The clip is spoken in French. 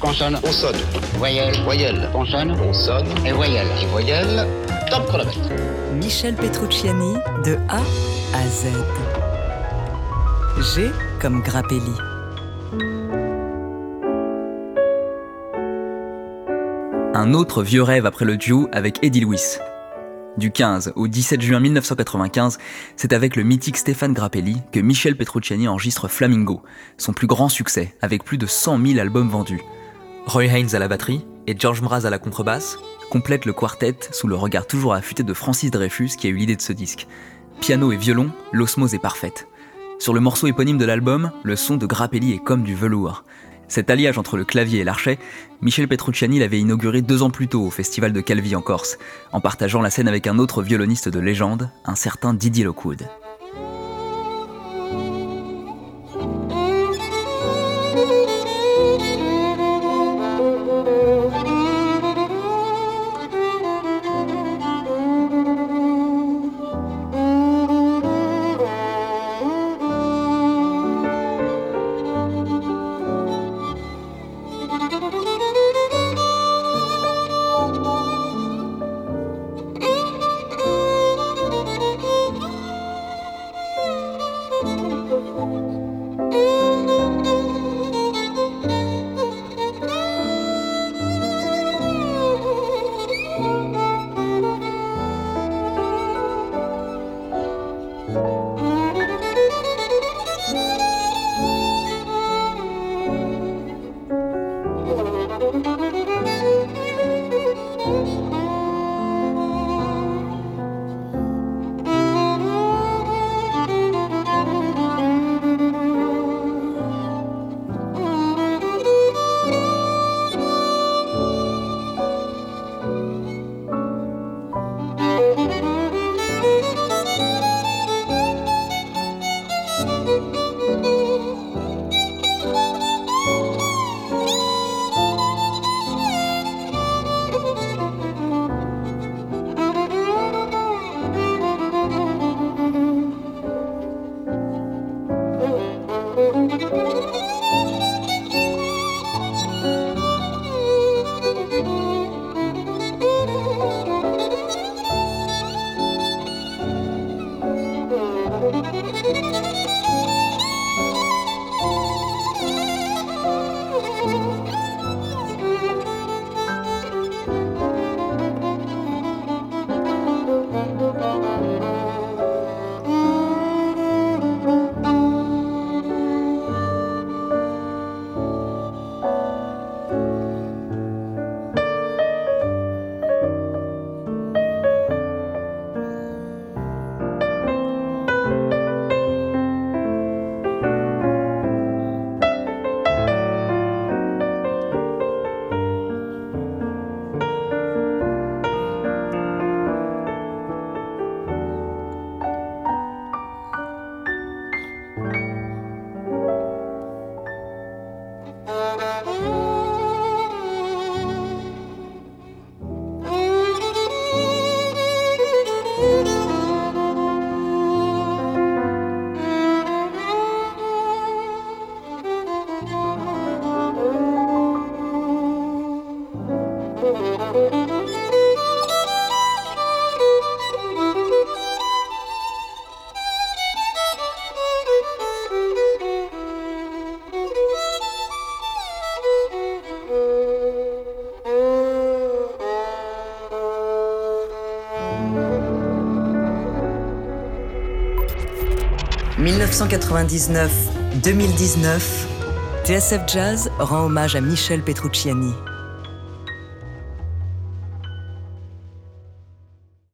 Consonne. On sonne. Voyelle. Voyelle. Consonne. On sonne. Et voyelle. Et voyelle. Top chronomètre. Michel Petrucciani de A à Z. G comme Grappelli. Un autre vieux rêve après le duo avec Eddie Lewis. Du 15 au 17 juin 1995, c'est avec le mythique Stéphane Grappelli que Michel Petrucciani enregistre Flamingo, son plus grand succès, avec plus de 100 000 albums vendus. Roy Haynes à la batterie et George Mraz à la contrebasse complètent le quartet sous le regard toujours affûté de Francis Dreyfus qui a eu l'idée de ce disque. Piano et violon, l'osmose est parfaite. Sur le morceau éponyme de l'album, le son de Grappelli est comme du velours. Cet alliage entre le clavier et l'archet, Michel Petrucciani l'avait inauguré deux ans plus tôt au festival de Calvi en Corse, en partageant la scène avec un autre violoniste de légende, un certain Didier Lockwood. « Thank you. 1999-2019, TSF Jazz rend hommage à Michel Petrucciani.